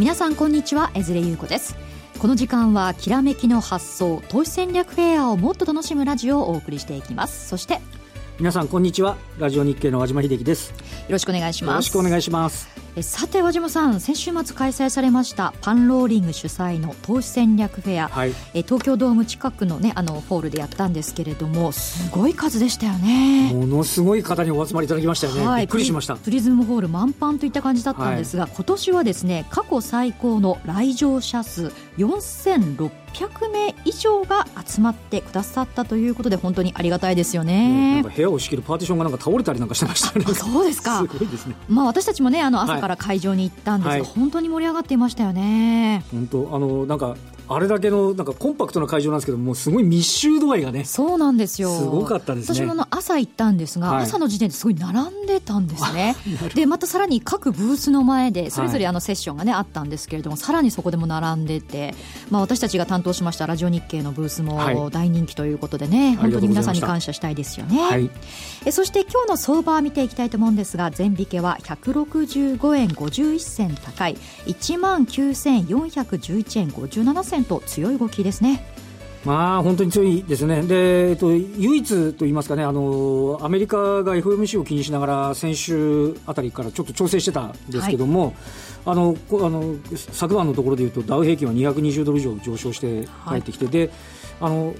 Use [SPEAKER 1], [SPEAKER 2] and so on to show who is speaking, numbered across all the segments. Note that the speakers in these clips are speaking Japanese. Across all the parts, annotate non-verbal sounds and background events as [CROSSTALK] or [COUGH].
[SPEAKER 1] 皆さんこんにちは江連優子です。この時間はきらめきの発想投資戦略フェアをもっと楽しむラジオをお送りしていきます。そして
[SPEAKER 2] 皆さんこんにちは。ラジオ日経の和島秀樹です。よ
[SPEAKER 1] ろしくお願いします。
[SPEAKER 2] よろしくお願いします。
[SPEAKER 1] えさて和島さん先週末開催されましたパンローリング主催の投資戦略フェア、はい、え東京ドーム近くのねあのホールでやったんですけれどもすごい数でしたよね。
[SPEAKER 2] ものすごい方にお集まりいただきましたよね、はい、びっくりしました。
[SPEAKER 1] プリズムホール満帆といった感じだったんですが、はい、今年はですね過去最高の来場者数4600名以上が集まってくださったということで本当にありがたいですよね、
[SPEAKER 2] うん、部屋を仕切るパーティションがなんか倒れたりなんかしてましたね。
[SPEAKER 1] そうですか。[LAUGHS]
[SPEAKER 2] すごいですね。
[SPEAKER 1] まあ私たちもねあの朝から会場に行ったんですが、はい、本当に盛り上がっていましたよね。
[SPEAKER 2] 本当あのなんかあれだけのなんかコンパクトな会場なんですけどもすごい密集度合いがね
[SPEAKER 1] そうなんですよ。
[SPEAKER 2] すごかったですね。
[SPEAKER 1] 私もの朝行ったんですが、はい、朝の時点ですごい並んでたんですね。[LAUGHS] でまたさらに各ブースの前でそれぞれあのセッションがね、はい、あったんですけれどもさらにそこでも並んでて、まあ、私たちが担当しましたラジオ日経のブースも大人気ということでね、はい、本当に皆さんに感謝したいですよね、はい、えそして今日の相場見ていきたいと思うんですが全引けは165円51銭高い1万9411円57銭と強い動ききですね。
[SPEAKER 2] まあ、本当に強いですね、でえっと、唯一といいますかねあの、アメリカが FMC を気にしながら、先週あたりからちょっと調整してたんですけども、はい、あのあの昨晩のところでいうと、ダウ平均は220ドル以上上昇して帰ってきて、はい、であの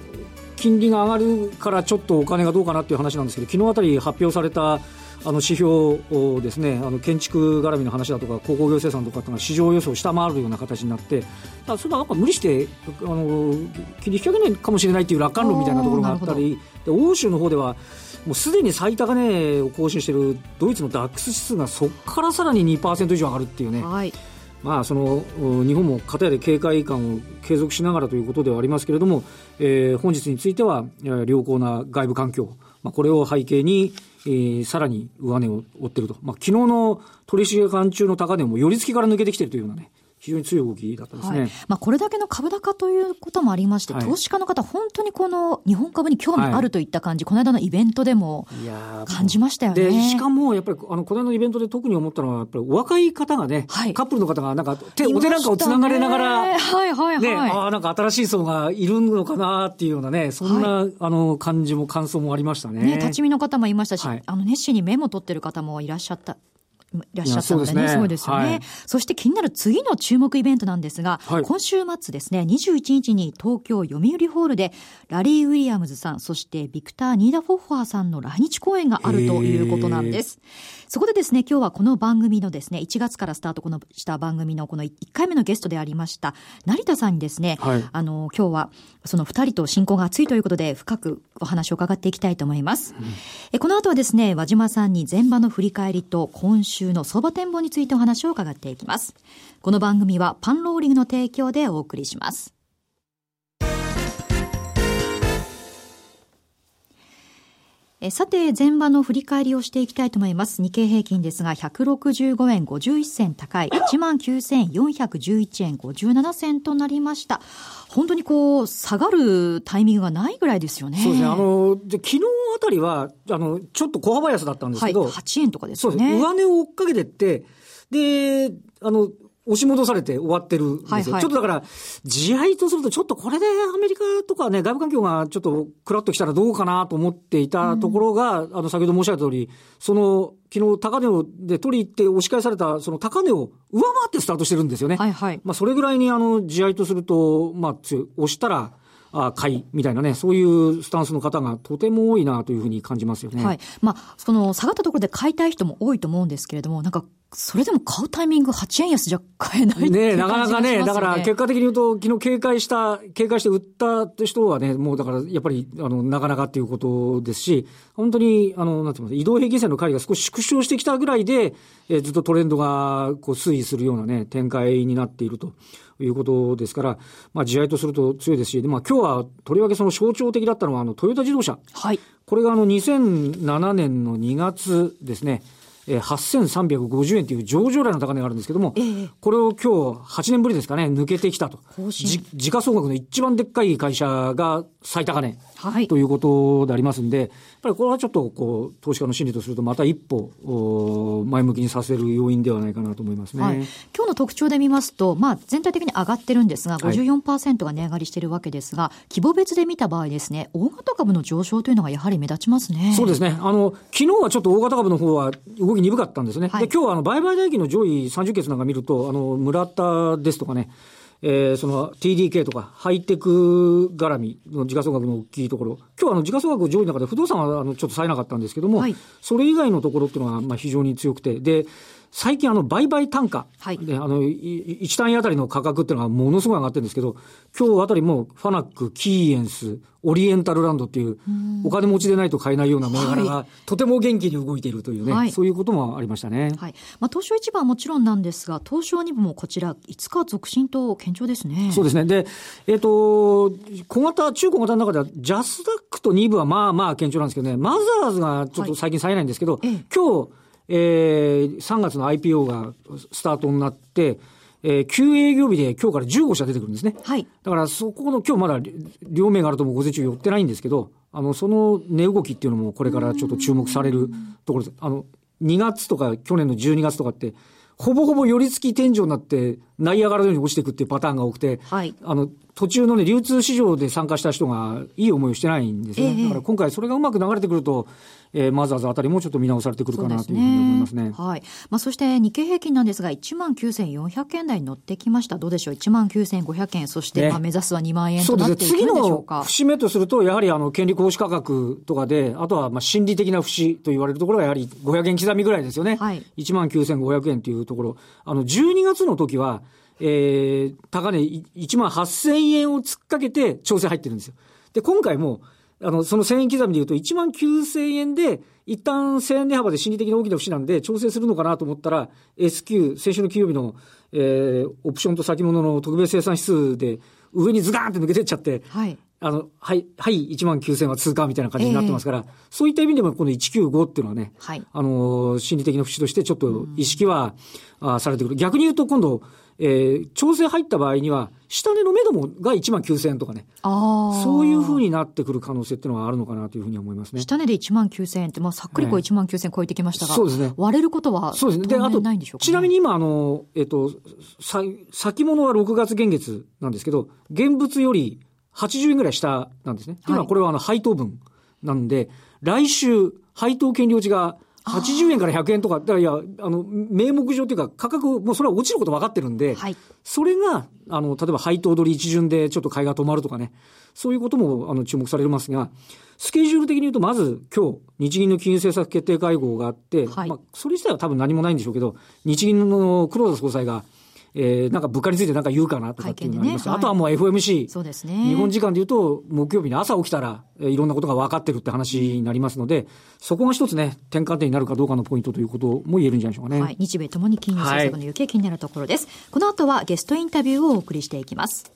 [SPEAKER 2] 金利が上がるからちょっとお金がどうかなっていう話なんですけど、昨日あたり発表されたあの指標をですねあの建築絡みの話だとか鉱工業生産とかっていうのは市場予想を下回るような形になってだそれはなんか無理してあの切り引き上げないかもしれないっていう楽観論みたいなところがあったりで欧州の方ではもうすでに最高値を更新しているドイツのダックス指数がそこからさらに2%以上上がるっていうね。はい。まあ、その日本も片やで警戒感を継続しながらということではありますけれども、えー、本日については良好な外部環境、まあ、これを背景に、えー、さらに上値を追ってると。まあ、昨日の取引時間中の高値も寄り付きから抜けてきてるというようなね、非常に強い動きだったですね、はい、
[SPEAKER 1] まあ、これだけの株高ということもありまして、はい、投資家の方、本当にこの日本株に興味あるといった感じ、はい、この間のイベントでも感じましたよね。
[SPEAKER 2] でしかも、やっぱりあのこの間のイベントで特に思ったのは、やっぱり若い方がね、カップルの方がなんか手、お手なんかをつながれながら、はいはいはい、ね、ああ、なんか新しい層がいるのかなっていうようなね、そんな、あの感じも、感想もありましたね。ね
[SPEAKER 1] 立ち見の方もいましたし、あの熱心にメモ取ってる方もいらっしゃったいらっしゃったのでね、すごいですよね、はい、そして気になる次の注目イベントなんですが、はい、今週末ですね、21日に東京読売ホールで、ラリー・ウィリアムズさん、そしてビクター・ニーダ・フォッファーさんの来日公演があるということなんです。そこでですね、今日はこの番組のですね、1月からスタートこのした番組のこの1回目のゲストでありました、成田さんにですね、はい、あの、今日はその2人と親交が熱いということで、深くお話を伺っていきたいと思います。うん、えこの後はですね、和島さんに前場の振り返りと今週の相場展望についてお話を伺っていきます。この番組はパンローリングの提供でお送りします。えさて、前場の振り返りをしていきたいと思います。日経平均ですが、165円51銭高い、19,411円57銭となりました。本当にこう、下がるタイミングがないぐらいですよね。
[SPEAKER 2] そうですね。あの、で昨日あたりは、あの、ちょっと小幅安だったんですけど、はい、
[SPEAKER 1] 8円とかですね。そうです。
[SPEAKER 2] 上値を追っかけてって、で、あの、押し戻されて終わってるんですよ。はいはい、ちょっとだから、地合とすると、ちょっとこれでアメリカとかね、外部環境がちょっとクラッときたらどうかなと思っていたところが、うん、あの、先ほど申し上げた通り、その、昨日高値をで取り入って押し返された、その高値を上回ってスタートしてるんですよね。はいはい。まあ、それぐらいにあの、地合とすると、まあ、押したら、あ買いみたいなね、そういうスタンスの方がとても多いなというふうに感じますよね。
[SPEAKER 1] はい。まあ、その下がったところで買いたい人も多いと思うんですけれども、なんかそれでも買うタイミング8円安じゃ買えないね
[SPEAKER 2] なかなかね、だから結果的に言うと、昨日警戒した、警戒して売った人はね、もうだからやっぱり、あの、なかなかっていうことですし、本当に、あの、なんていうの、移動平均線の回が少し縮小してきたぐらいで、えー、ずっとトレンドがこう推移するようなね、展開になっていると。いうことですから、まあ、地合とすると強いですし、まあ、今日はとりわけその象徴的だったのは、あの、トヨタ自動車。はい。これがあの、2007年の2月ですね。えー、8350円という上場来の高値があるんですけども、えー、これを今日8年ぶりですかね、抜けてきたと。時価総額の一番でっかい会社が、最高値、はい、ということでありますんで、やっぱりこれはちょっとこう投資家の心理とすると、また一歩前向きにさせる要因ではないかなと思いますね、はい、
[SPEAKER 1] 今日の特徴で見ますと、まあ、全体的に上がってるんですが、54%が値上がりしているわけですが、規模別で見た場合ですね、大型株の上昇というのがやはり目立ちますね。
[SPEAKER 2] そうですね。あの、昨日はちょっと大型株の方は動き鈍かったんですね。はい、で今日はあの売買代金の上位30決なんか見ると、あの村田ですとかね、えー、その TDK とかハイテク絡みの時価総額の大きいところ、今日はあの時価総額上位の中で不動産はあのちょっと冴えなかったんですけども、はい、それ以外のところっていうのはまあ非常に強くて、で、最近あの売買単価、あの1単位あたりの価格っていうのがものすごい上がってるんですけど、今日あたりもファナック、キーエンス、オリエンタルランドっていう、お金持ちでないと買えないような銘柄が、とても元気に動いているというね、はい、そういうこともありましたね。
[SPEAKER 1] はい。まあ、東証一番はもちろんなんですが、東証二部もこちら、5日続伸と堅調ですね。
[SPEAKER 2] そうですね。で、えっ、ー、と、小型、中小型の中では、ジャスダックと2部はまあまあ堅調なんですけどね、マザーズがちょっと最近冴えないんですけど、はい、今日、えー、3月の IPO がスタートになって、えー、9営業日で今日から15社出てくるんですね。はい。だからそこの今日まだ両名があるとも午前中寄ってないんですけど、あの、その値動きっていうのもこれからちょっと注目されるところです。あの、2月とか去年の12月とかって、ほぼほぼ寄り付き天井になって、成り上がるように落ちていくっていうパターンが多くて、はい、あの、途中のね、流通市場で参加した人がいい思いをしてないんですね。えー、だから今回それがうまく流れてくると、えー、マザーズあたりもちょっと見直されてくるかなというふうに思いますね。すね
[SPEAKER 1] はい。まあ、そして日経平均なんですが、1万9400円台に乗ってきました。どうでしょう ?1 万9500円、そして、まあ、目指すは2万円となっていくんでしょうか？
[SPEAKER 2] そうですね。次の節目とすると、やはりあの、権利行使価格とかで、あとはまあ、心理的な節と言われるところがやはり500円刻みぐらいですよね。はい。1万9500円というところ。あの、12月の時は、えー、高値1万8000円を突っかけて調整入ってるんですよ。で、今回も、あの、その1000円刻みで言うと1万9000円で、一旦1000円値幅で心理的に大きな節なんで調整するのかなと思ったら、S q 先週の金曜日の、えー、オプションと先物の特別生産指数で上にズガーンって抜けてっちゃって、はい。あの、はい、はい、1万9000は通過みたいな感じになってますから、えー、そういった意味でもこの195っていうのはね、はい。あの、心理的な節としてちょっと意識は、あされてくる。逆に言うと今度、えー、調整入った場合には、下値の目処もが1万9000円とかね。そういうふうになってくる可能性っていうのはあるのかなというふうに思いますね。
[SPEAKER 1] 下値で1万9000円って、まあ、さっくりこう1万9000円超えてきましたが、そうですね。割れることはそうですね。で、あと、
[SPEAKER 2] ちなみに今、あの、えっ、ー、と、さ、先物は6月現月なんですけど、現物より80円ぐらい下なんですね。はい、今これはあの、配当分なんで、来週、配当権利落ちが80円から100円とか、だからいや、あの、名目上というか、価格、もうそれは落ちること分かってるんで、はい、それが、あの、例えば配当取り一巡でちょっと買いが止まるとかね、そういうことも、あの、注目されますが、スケジュール的に言うと、まず今日、日銀の金融政策決定会合があって、はい、まあ、それ自体は多分何もないんでしょうけど、日銀の黒田総裁が、えー、なんか物価についてなんか言うかなとかっていうのがあります、ねはい、あとはもう FOMC。そうですね。日本時間で言うと、木曜日に朝起きたら、えー、いろんなことが分かってるって話になりますので、そこが一つね、転換点になるかどうかのポイントということも言えるんじゃないでしょうかね。はい。
[SPEAKER 1] 日米ともに金融政策の行方気になるところです。はい、この後はゲストインタビューをお送りしていきます。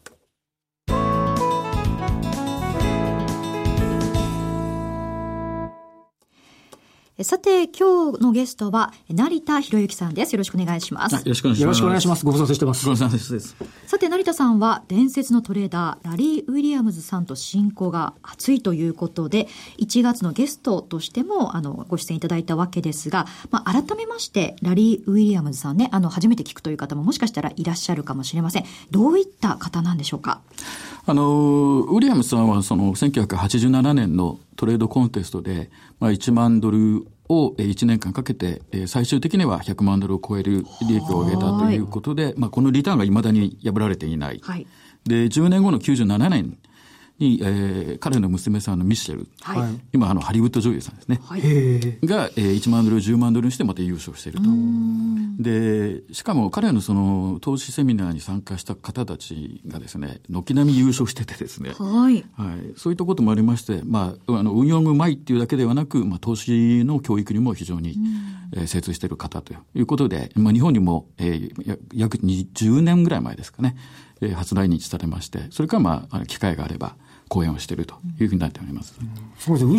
[SPEAKER 1] さて、今日のゲストは、成田博之さんです。よろしくお願いします。よ
[SPEAKER 3] ろしくお願いします。よろしくお願いします。
[SPEAKER 2] ご無沙汰してます。
[SPEAKER 3] ご無沙汰です。
[SPEAKER 1] さて、成田さんは、伝説のトレーダー、ラリー・ウィリアムズさんと親交が熱いということで、1月のゲストとしても、あの、ご出演いただいたわけですが、まあ、改めまして、ラリー・ウィリアムズさんね、あの、初めて聞くという方ももしかしたらいらっしゃるかもしれません。どういった方なんでしょうか？
[SPEAKER 3] あの、ウィリアムズさんは、その、1987年のトレードコンテストで、まあ、1万ドルを1年間かけて、最終的には100万ドルを超える利益を上げたということで、まあ、このリターンがいまだに破られていない。はい、で、10年後の97年に、えー、彼の娘さんのミシェル、はい、今あのハリウッド女優さんですね、はい、が、えー、1万ドル10万ドルにしてまた優勝していると。でしかも彼のその投資セミナーに参加した方たちがですね軒並み優勝しててですね、はい、はい、そういったこともありまして、まあ、あの運用がうまいっていうだけではなく、まあ、投資の教育にも非常に、えー、精通している方ということで、まあ、日本にも、えー、約20年ぐらい前ですかね、えー、初来日されましてそれからまあ機会があれば講演をしているというふうになっております。
[SPEAKER 2] そうですね。ウ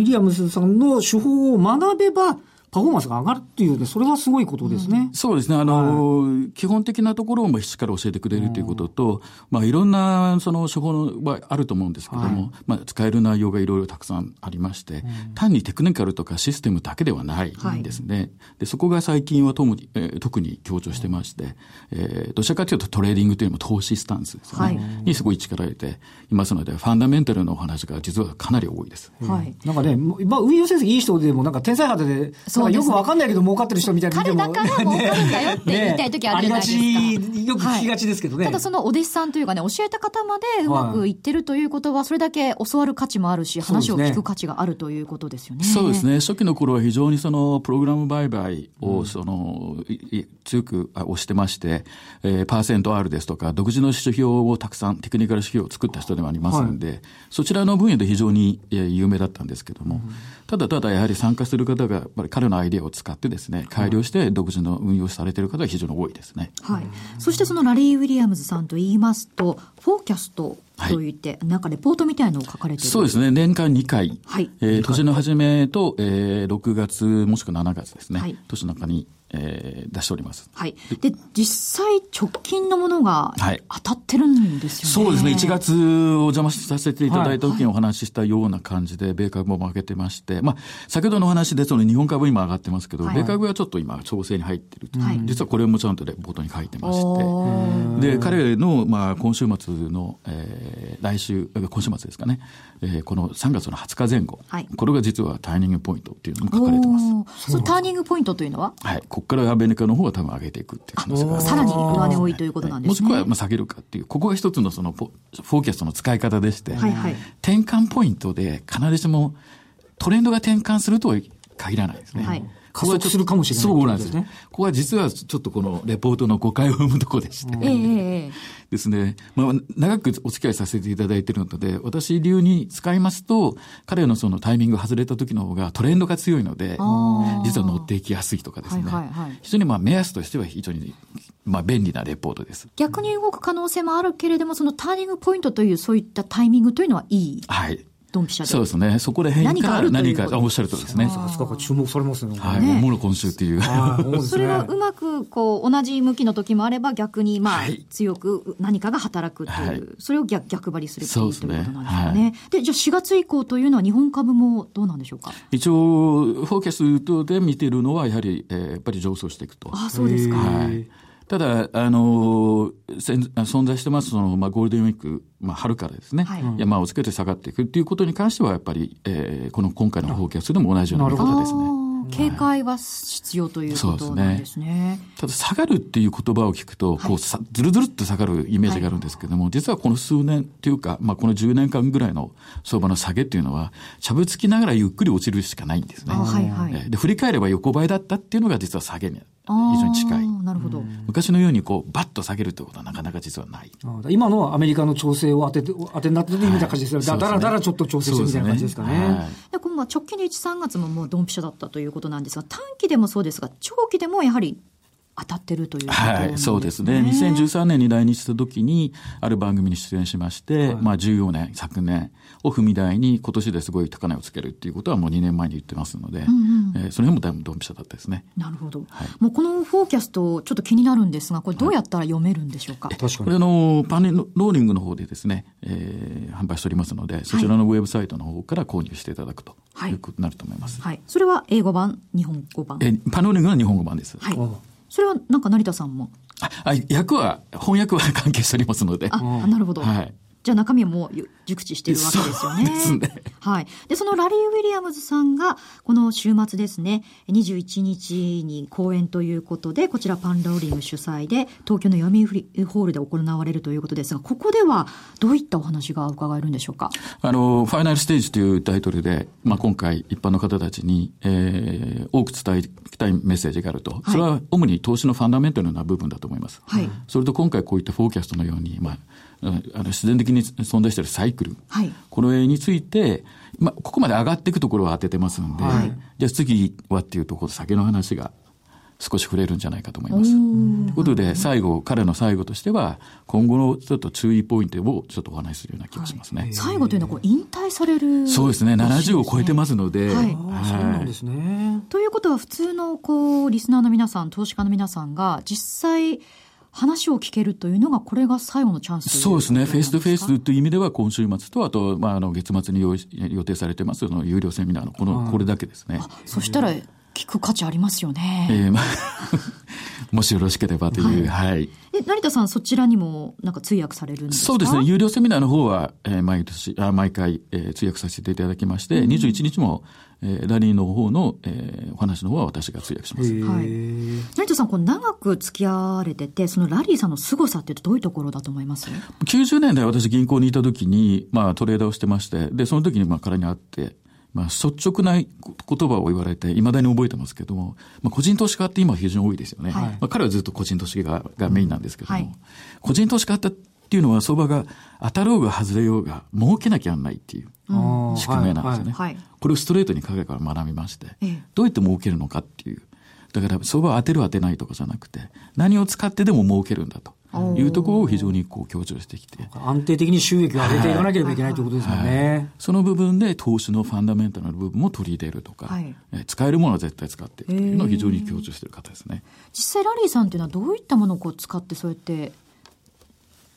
[SPEAKER 2] ィリアムズさんの手法を学べば、パフォーマンスが上がるっていうね、それはすごいことですね。うん、
[SPEAKER 3] そうですね。あの、はい、基本的なところをしっかり教えてくれるということと、まあ、いろんな、その、手法はあると思うんですけども、はい、まあ、使える内容がいろいろたくさんありまして、うん、単にテクニカルとかシステムだけではないんですね。はい、で、そこが最近はともに、えー、特に強調してまして、えー、どちらかというとトレーディングというのも投資スタンスですね。にすごい力を入れていますので、ファンダメンタルのお話が実はかなり多いです。
[SPEAKER 2] はい。なんかね、まあ、運用成績いい人でもなんか天才肌で、よくわかんないけど儲かってる人みたいな
[SPEAKER 1] 彼だから儲かるんだよって言いたい時あるじゃないですか。
[SPEAKER 2] ね、よく聞きがちですけどね、
[SPEAKER 1] はい、ただそのお弟子さんというかね、教えた方までうまくいってるということは、それだけ教わる価値もあるし、話を聞く価値があるということですよね。
[SPEAKER 3] そうですね。初期の頃は非常にそのプログラム売買をその、うん、強く推してまして、えー、パーセント R ですとか、独自の指標をたくさん、テクニカル指標を作った人でもありますので、はい、そちらの分野で非常に有名だったんですけども、うん、ただただやはり参加する方が、やっぱり彼のアイデアを使ってですね、改良して独自の運用されている方が非常に多いですね。
[SPEAKER 1] はい。そしてそのラリー・ウィリアムズさんと言いますと、フォーキャストといって、はい、なんかレポートみたいのを書かれてる
[SPEAKER 3] そうですね。年間2回。はい。えー、年の初めと、えー、6月もしくは7月ですね。はい。年の中にえー、出しております。
[SPEAKER 1] はい。で、実際直近のものが当たってるんです
[SPEAKER 3] よね。はい、そうですね。1月お邪魔させていただいた時にお話ししたような感じで、米株も負けてまして、まあ、先ほどのお話でその日本株今上がってますけど、はい、米株はちょっと今調整に入ってると。はい、実はこれもちゃんとレポートに書いてまして、で、彼の、まあ、今週末の、えー、来週、今週末ですかね、えー、この3月の20日前後、はい、これが実はターニングポイントっていうのも書かれてます。
[SPEAKER 1] そのターニングポイントというのは？
[SPEAKER 3] はい。ここからアメリカの方は多分上げていくっていう可能性が
[SPEAKER 1] さらに上値多いということなんですね。もしく
[SPEAKER 3] はまあ下げるかっていう、ここが一つのそのフォーキャストの使い方でして、はいはい、転換ポイントで必ずしもトレンドが転換するとは限らないですね。はい
[SPEAKER 2] 加速するかもしれない、
[SPEAKER 3] そうなんですね。ここは実はちょっとこのレポートの誤解を生むところでして、ええですね、まあ、長くお付き合いさせていただいているので、私流に使いますと、彼のそのタイミング外れた時の方がトレンドが強いので、実は乗っていきやすいとかですね、はいはいはい、非常にまあ目安としては非常にまあ、便利なレポートです。
[SPEAKER 1] 逆に動く可能性もあるけれども、そのターニングポイントという、そういったタイミングというのはいい？
[SPEAKER 3] はい。ドンピシャで。そうですね。そこで変化何かある何か、おっしゃるとですね。
[SPEAKER 2] さすが注目されますね。
[SPEAKER 3] はい。ね、もろ今週っていう。
[SPEAKER 1] それはうまく、こう、同じ向きの時もあれば、逆に、まあ、強く何かが働くっていう、それを逆逆張りするっていうことなんですよね。で、じゃあ4月以降というのは日本株もどうなんでしょうか？
[SPEAKER 3] 一応、フォーキャスで見てるのは、やはり、えー、やっぱり上昇していくと。
[SPEAKER 1] あ、そうですか。は
[SPEAKER 3] い。ただ、あの、存在してます、その、まあ、ゴールデンウィーク、まあ、春からですね、はい、山をつけて下がっていくっていうことに関しては、やっぱり、えー、この今回のフォーキャストでも同じような見方ですね。
[SPEAKER 1] 警戒は必要ということなんですね。すね。
[SPEAKER 3] ただ、下がるっていう言葉を聞くと、こう、さ、ずるずるっと下がるイメージがあるんですけども、はい、実はこの数年っていうか、まあ、この10年間ぐらいの相場の下げっていうのは、しゃぶつきながらゆっくり落ちるしかないんですね。はいはい、で、振り返れば横ばいだったっていうのが実は下げに非常に近い。
[SPEAKER 1] なるほど。
[SPEAKER 3] 昔のようにこう、バッと下げるということはなかなか実はない。
[SPEAKER 2] 今のアメリカの調整を当てて、当てになってるみたいな感じですよ、はい、だらだらちょっと調整するみたいな感じですかね。ねはい、
[SPEAKER 1] で今後は直近の1、3月ももうドンピシャだったということなんですが、短期でもそうですが、長期でもやはり当たってるという、ね、
[SPEAKER 3] はい、そうですね。2013年に来日した時に、ある番組に出演しまして、はい、まあ14年、昨年を踏み台に、今年ですごい高値をつけるっていうことはもう2年前に言ってますので、うんうん、えー、その辺もだいぶドンピシャだったですね。
[SPEAKER 1] なるほど。はい、もうこのフォーキャスト、ちょっと気になるんですが、これどうやったら読めるんでしょうか？はい、
[SPEAKER 3] 確かに。これあの、パネルローリングの方でですね、えー、販売しておりますので、そちらのウェブサイトの方から購入していただくということになると思います。
[SPEAKER 1] はい。それは英語版、日本語版？
[SPEAKER 3] えパネローリングは日本語版です。
[SPEAKER 1] はい。それはなんか成田さんも？
[SPEAKER 3] あ、役は、翻訳は関係しておりますので。
[SPEAKER 1] あ、なるほど。はい。じゃあ中身はもう熟知しているわけですよね。
[SPEAKER 3] ですね。
[SPEAKER 1] はい。で、そのラリー・ウィリアムズさんが、この週末ですね、21日に講演ということで、こちらパンローリング主催で、東京の読売ホールで行われるということですが、ここではどういったお話が伺えるんでしょうか？
[SPEAKER 3] あの、ファイナルステージというタイトルで、まあ今回一般の方たちに、えー、多く伝えたいメッセージがあると。それは主に投資のファンダメンタルな部分だと思います。はい。それと今回こういったフォーキャストのように、まあ、あの自然的に存在しているサイクル、はい、これについて、まあ、ここまで上がっていくところは当ててますんで、はい、じゃあ次はっていうところ、先の話が少し触れるんじゃないかと思います。ということで、最後、彼の最後としては、今後のちょっと注意ポイントをちょっとお話しするような気がしますね。はい、
[SPEAKER 1] 最後というのはこう引退される、
[SPEAKER 3] そうですね、70を超えてますので。はい。はい、
[SPEAKER 2] そうなんですね。
[SPEAKER 1] ということは、普通のこう、リスナーの皆さん、投資家の皆さんが、実際、話を聞けるというのが、これが最後のチャンス
[SPEAKER 3] そうですね、フェイス2フェイスという意味では、今週末と、あと、まあ、あの月末に予定されてます、の有料セミナーのこの、これだけですね。
[SPEAKER 1] そしたら、聞く価値ありますよね。
[SPEAKER 3] えー、まあ [LAUGHS] もしよろしければという、はい。はい、
[SPEAKER 1] え、成田さん、そちらにもなんか通訳されるんですか？
[SPEAKER 3] そうですね。有料セミナーの方は、えー、毎年、あ毎回、えー、通訳させていただきまして、うん、21日も、えー、ラリーの方の、えー、お話の方は私が通訳します。はい。
[SPEAKER 1] 成田さん、こう長く付き合われてて、そのラリーさんの凄さってどういうところだと思います
[SPEAKER 3] ?90 年代私銀行にいた時に、まあトレーダーをしてまして、で、その時にまあ彼に会って、まあ、率直な言葉を言われて、いまだに覚えてますけども、まあ、個人投資家って今非常に多いですよね。はい、まあ、彼はずっと個人投資家ががメインなんですけども、はい、個人投資家っていうのは相場が当たろうが外れようが儲けなきゃなんないっていう仕組みなんですよね。はい、これをストレートに彼から学びまして、どうやって儲けるのかっていう。だから相場を当てる当てないとかじゃなくて、何を使ってでも儲けるんだと。いうところを非常にこう強調してきて。
[SPEAKER 2] 安定的に収益を上げていかなければいけないということですよね、はい。はい、
[SPEAKER 3] その部分で投資のファンダメンタルの部分も取り入れるとか、はい、使えるものは絶対使っていくというのを非常に強調している方ですね。
[SPEAKER 1] 実際ラリーさんというのはどういったものをこう使ってそうやって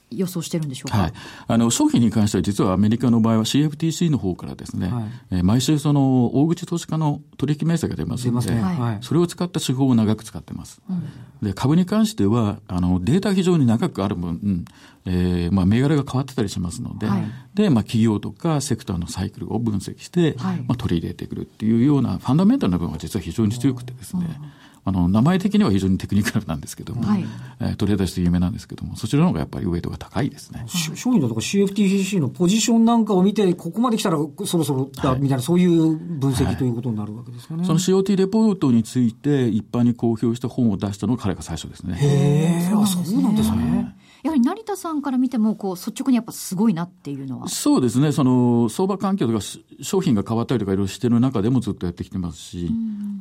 [SPEAKER 1] 予想してるんでしょうか、はい、
[SPEAKER 3] あの商品に関しては、実はアメリカの場合は CFTC の方からですね、はい、えー、毎週その大口投資家の取引明細が出ますので、ね。はい、それを使った手法を長く使ってます。うん、で株に関してはあのデータ非常に長くある分、うんえーまあ、銘柄が変わってたりしますので、はい、でまあ、企業とかセクターのサイクルを分析して、まあ、取り入れてくるっていうようなファンダメンタルな部分は実は非常に強くてですね、うんあの、名前的には非常にテクニカルなんですけども、はい、えー、トレーダーして有名なんですけども、そちらの方がやっぱりウエイトが高いですね。
[SPEAKER 2] 商品だとか CFTCC のポジションなんかを見て、ここまで来たらそろそろだ、みたいな、そういう分析ということになるわけですかね。はい、
[SPEAKER 3] その COT レポートについて一般に公表した本を出したのが彼が最初ですね。
[SPEAKER 2] へえ、あ、そうなんですね。
[SPEAKER 1] やはり成田さんから見ても、こう、率直にやっぱすごいなっていうのは。
[SPEAKER 3] そうですね。その、相場環境とか、商品が変わったりとかいろいろしてる中でもずっとやってきてますし、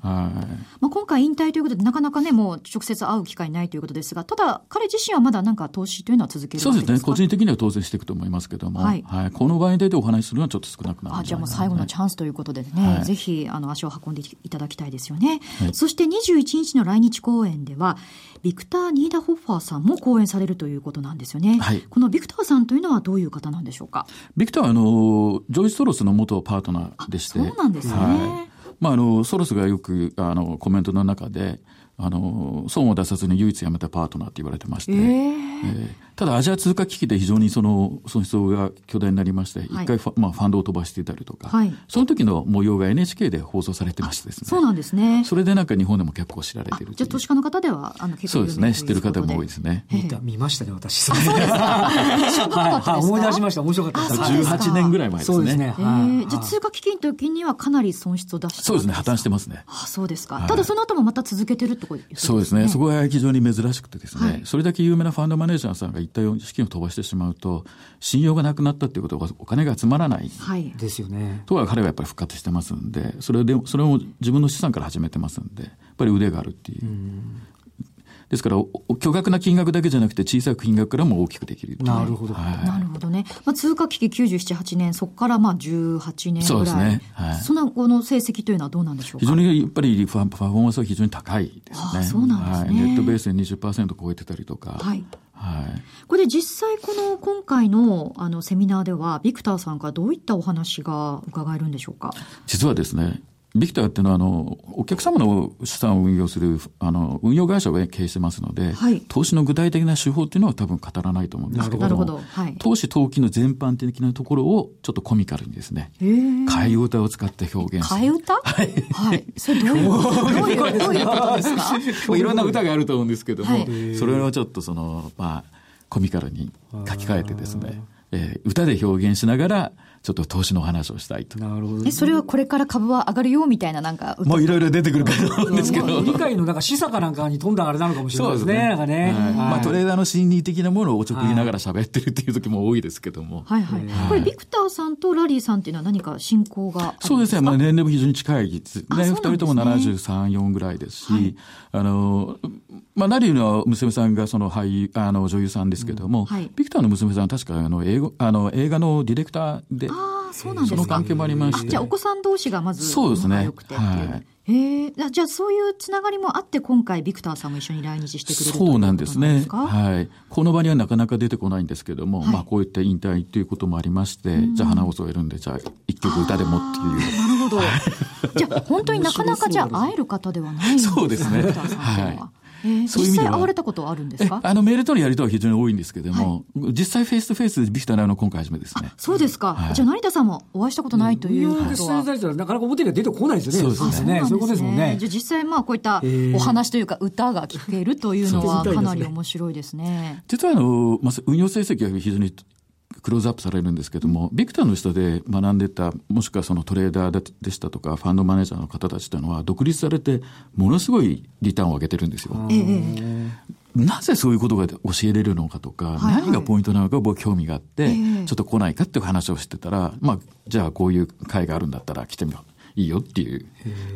[SPEAKER 3] はい。
[SPEAKER 1] まあ、今回引退ということで、なかなかね、もう直接会う機会ないということですが、ただ、彼自身はまだなんか投資というのは続ける
[SPEAKER 3] そうですね。個人的には当然していくと思いますけども、はい。はい、この場に出てお話しするのはちょっと少なくなる
[SPEAKER 1] あ、じゃあもう最後のチャンスということでね、はい、ぜひ、あの、足を運んでいただきたいですよね。はい、そして21日の来日公演では、ビクター・ニーダホッファーさんも講演されるということなんですよね。はい、このビクターさんというのはどういう方なんでしょうか？
[SPEAKER 3] ビクターはあのジョージ・ソロスの元パートナーでして、
[SPEAKER 1] そうなんですね。はい
[SPEAKER 3] まあ、あの、ソロスがよく、あの、コメントの中で、あの、損を出さずに唯一辞めたパートナーって言われてまして、えー、えーただアジア通貨危機で非常にその損失が巨大になりまして、一、はい、回ファ,、まあ、ファンドを飛ばしていたりとか、はい、その時の模様が NHK で放送されてましてですね。
[SPEAKER 1] そうなんですね。
[SPEAKER 3] それでなんか日本でも結構知られてる
[SPEAKER 1] じゃあ投資家の方では、
[SPEAKER 3] あの結構そうですね。知ってる方も多いですね。
[SPEAKER 2] 見た、見ましたね、私。
[SPEAKER 1] そうですか。[LAUGHS]
[SPEAKER 2] はい、思い出しました。面白かったです。18
[SPEAKER 3] 年ぐらい前ですね。そうですね。
[SPEAKER 1] えー、じゃあ通貨危機の時にはかなり損失を出して
[SPEAKER 3] そうですね。破綻してますね。
[SPEAKER 1] あそうですか。ただその後もまた続けてるってことですね。
[SPEAKER 3] そうですね。そこは非常に珍しくてですね。それだけ有名なファンドマネージャーさんが言ったように資金を飛ばしてしまうと、信用がなくなったっていうことは、お金が集まらない。
[SPEAKER 2] はい。ですよね。
[SPEAKER 3] とは彼はやっぱり復活してますんで、それで、それを自分の資産から始めてますんで、やっぱり腕があるっていう。うですから、巨額な金額だけじゃなくて、小さい金額からも大きくできる
[SPEAKER 2] なるほど。
[SPEAKER 1] はい、なるほどね。まあ、通貨危機97、8年、そこからまあ18年ぐらい。そうですね。はい。その後の成績というのはどうなんでしょう
[SPEAKER 3] か？非常にやっぱりパフォーマンスは非常に高いですね。
[SPEAKER 1] そうなんですね。
[SPEAKER 3] はい、ネットベースで20%超えてたりとか。はい。はい、
[SPEAKER 1] これで実際この今回のあのセミナーではビクターさんからどういったお話が伺えるんでしょうか？
[SPEAKER 3] 実はですねビクターっていうのは、あの、お客様の資産を運用する、あの、運用会社を経営してますので、はい、投資の具体的な手法っていうのは多分語らないと思うんですけどなるほど。はい、投資投機の全般的なところをちょっとコミカルにですね、替え歌を使って表現する。替
[SPEAKER 1] え歌？はい。はい。それどういう、どういう、どういうことですか？[LAUGHS]
[SPEAKER 3] いろんな歌があると思うんですけども、はい、それをちょっとその、まあ、コミカルに書き換えてですね、えー、歌で表現しながら、ちょっと投資の話をしたいと。
[SPEAKER 1] なるほど、え、それはこれから株は上がるよみたいななんか。
[SPEAKER 3] もういろいろ出てくるかと思うんですけど。
[SPEAKER 2] 理解のなんか示唆かなんかに飛んだあれなのかもしれないですね。そうですね。なんかね。
[SPEAKER 3] はい、まあトレーダーの心理的なものをおちょくりながら喋ってるっていう時も多いですけども。
[SPEAKER 1] はいはい。これビクターさんとラリーさんっていうのは何か親交が
[SPEAKER 3] そうですね。まあ年齢も非常に近いですね。二人とも73、4ぐらいですし、はい、あの、まあラリーの娘さんがその俳優、あの女優さんですけども、うんはい、ビクターの娘さんは確かあの英語、あの映画のディレクターで、
[SPEAKER 1] あそうなんですか。
[SPEAKER 3] その関係もありまして。
[SPEAKER 1] じゃあお子さん同士がまず
[SPEAKER 3] そうですね。
[SPEAKER 1] はい。へえ、じゃあそういうつながりもあって今回ビクターさんも一緒に来日してくれる
[SPEAKER 3] そうなんですね。はい。この場にはなかなか出てこないんですけども、はい、まあこういった引退ということもありまして、じゃあ花を添えるんで、じゃあ一曲歌でもっていう。
[SPEAKER 1] なるほど。じゃあ本当になかなかじゃあ会える方ではないんです
[SPEAKER 3] か？そうですね。はい。
[SPEAKER 1] そういう意味では。実際会われたことあるんですか？
[SPEAKER 3] あの、メールとのやりとりは非常に多いんですけれども、はい、実際フェイスとフェイスでビクターの今回初めですね。
[SPEAKER 1] そうですか。はい、じゃあ成田さんもお会いしたことないということは。
[SPEAKER 2] うん、なかなか表には出てこないですよね。
[SPEAKER 1] そうですね。そういうことですもんね。じゃあ実際まあこういったお話というか歌が聞けるというのはかなり面白いですね。
[SPEAKER 3] 実はあの、まあ、運用成績は非常にクローズアップされるんですけども、ビクターの人で学んでた、もしくはそのトレーダーでしたとか、ファンドマネージャーの方たちというのは、独立されて、ものすごいリターンを上げてるんですよ。なぜそういうことが教えれるのかとか、はいはい、何がポイントなのか僕興味があって、ちょっと来ないかっていう話をしてたら、まあ、じゃあこういう会があるんだったら来てみよう。いいよっていう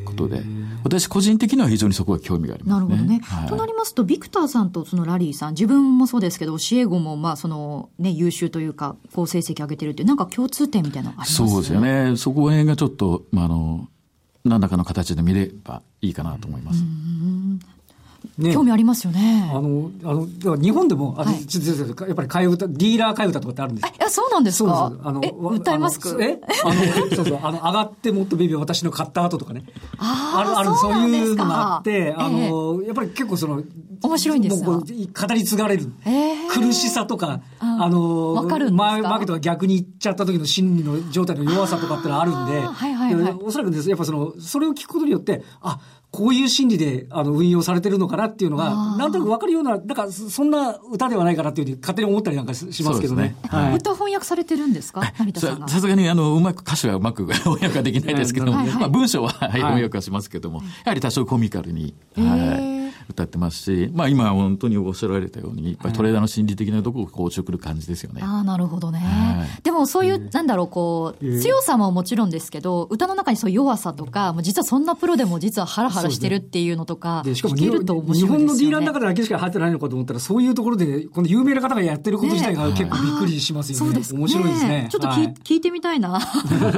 [SPEAKER 3] ことで、私個人的には非常にそこは興味があります、
[SPEAKER 1] ね、なるほどね。はい、となりますと、ビクターさんとそのラリーさん、自分もそうですけど、教え子もまあそのね、優秀というか、好成績上げてるって、なんか共通点みたいなのあります？
[SPEAKER 3] そうですよね。そこら辺がちょっと、まあ、あの、何らかの形で見ればいいかなと思います。
[SPEAKER 1] ね、興味ありますよね。
[SPEAKER 2] あの、あの、日本でも、あの、はい、やっぱり替え歌、ディーラー替え歌とかってあるんですい
[SPEAKER 1] や、そうなんですか？あの、え、歌いますか？
[SPEAKER 2] え？あの、そうそう、あの、上がってもっとベビー私の買った後とかね。
[SPEAKER 1] あ
[SPEAKER 2] ある、ある、そういうのがあって、あの、やっぱり結構その、
[SPEAKER 1] 面白いんです
[SPEAKER 2] もう語り継がれる。苦しさとか、あの、
[SPEAKER 1] わかるんですか？
[SPEAKER 2] マーケットが逆に行っちゃった時の心理の状態の弱さとかってのはあるんで、
[SPEAKER 1] はいはいはい、
[SPEAKER 2] おそらくです、やっぱその、それを聞くことによって、あ、こういう心理であの運用されてるのかなっていうのが、なんとなく分かるような、なんかそんな歌ではないかなっていうふうに勝手に思ったりなんかしますけどね。
[SPEAKER 1] ね。はい、歌翻訳されてるんですか？成田さん
[SPEAKER 3] さすがにあの、うまく歌詞はうまく翻訳はできないですけども、はいはい、まあ文章は、はい、翻訳はしますけども、やはり多少コミカルに。はい歌ってますし、まあ今本当におっしゃられたように、やっぱりトレーダーの心理的なところがこうしてくる感じですよね。
[SPEAKER 1] ああ、なるほどね。はい、でもそういう、なんだろう、こう、強さももちろんですけど、歌の中にそういう弱さとか、もう実はそんなプロでも実はハラハラしてるっていうのとか、
[SPEAKER 2] しかも日本のディーラーの中でだけしか入ってないのかと思ったら、そういうところで、この有名な方がやってること自体が結構びっくりしますよね。そうです面白いですね。
[SPEAKER 1] ちょっと聞,、い、聞いてみたいな。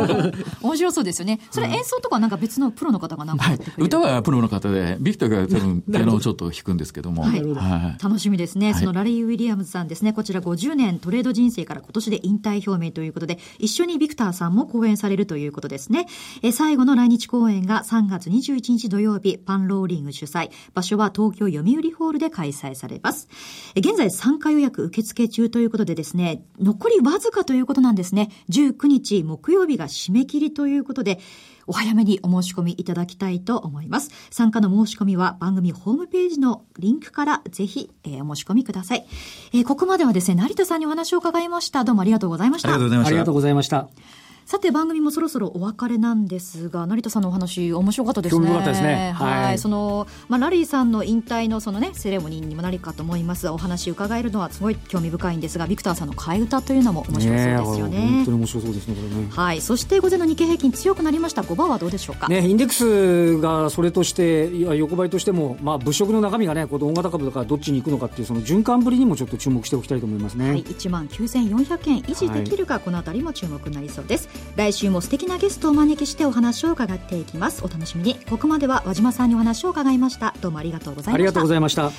[SPEAKER 1] [LAUGHS] 面白そうですよね。それ演奏とかなんか別のプロの方がなんか
[SPEAKER 3] 歌はプロの方で、ビクターが多分ピアノをちょっと弾くんですけど、ども、はい。
[SPEAKER 1] はい、楽しみですね、そのラリー・ウィリアムズさんですね、こちら50年トレード人生から今年で引退表明ということで、一緒にビクターさんも講演されるということですね。え最後の来日公演が3月21日土曜日、パンローリング主催、場所は東京読売ホールで開催されます。え現在参加予約受付中ということでですね、残りわずかということなんですね。19日木曜日が締め切りということで、お早めにお申し込みいただきたいと思います。参加の申し込みは番組ホームページのリンクからぜひ、えー、お申し込みください。えー、ここまではですね、成田さんにお話を伺いました。どうもありがとうございました。あ
[SPEAKER 2] りがとうございました。
[SPEAKER 1] さて番組もそろそろお別れなんですが成田さんのお話面白かったですね。
[SPEAKER 2] 興味深かったですね。
[SPEAKER 1] はい、そのまあラリーさんの引退のそのねセレモニーにもなるかと思います。お話伺えるのはすごい興味深いんですが、ビクターさんの替え歌というのも面白そうですよね。ね
[SPEAKER 2] 本当に面白そうですねこれね。
[SPEAKER 1] はい。そして午前の日経平均強くなりました。5番はどうでしょうか？
[SPEAKER 2] ねインデックスがそれとしていや横ばいとしてもまあ物色の中身がねこの大型株とかどっちに行くのかっていうその循環ぶりにもちょっと注目しておきたいと思いますね。はい。
[SPEAKER 1] 1万9400円維持できるか、はい、このあたりも注目になりそうです。来週も素敵敵なゲストをお招きしてお話を伺っていきます。お楽しみに。ここまでは和島さんにお話を伺いました。どうもありがとうございました。あ
[SPEAKER 2] りがとうございました。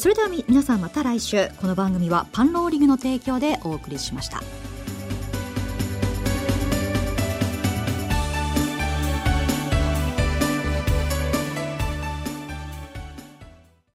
[SPEAKER 1] それでは皆さんまた来週。この番組はパンローリングの提供でお送りしました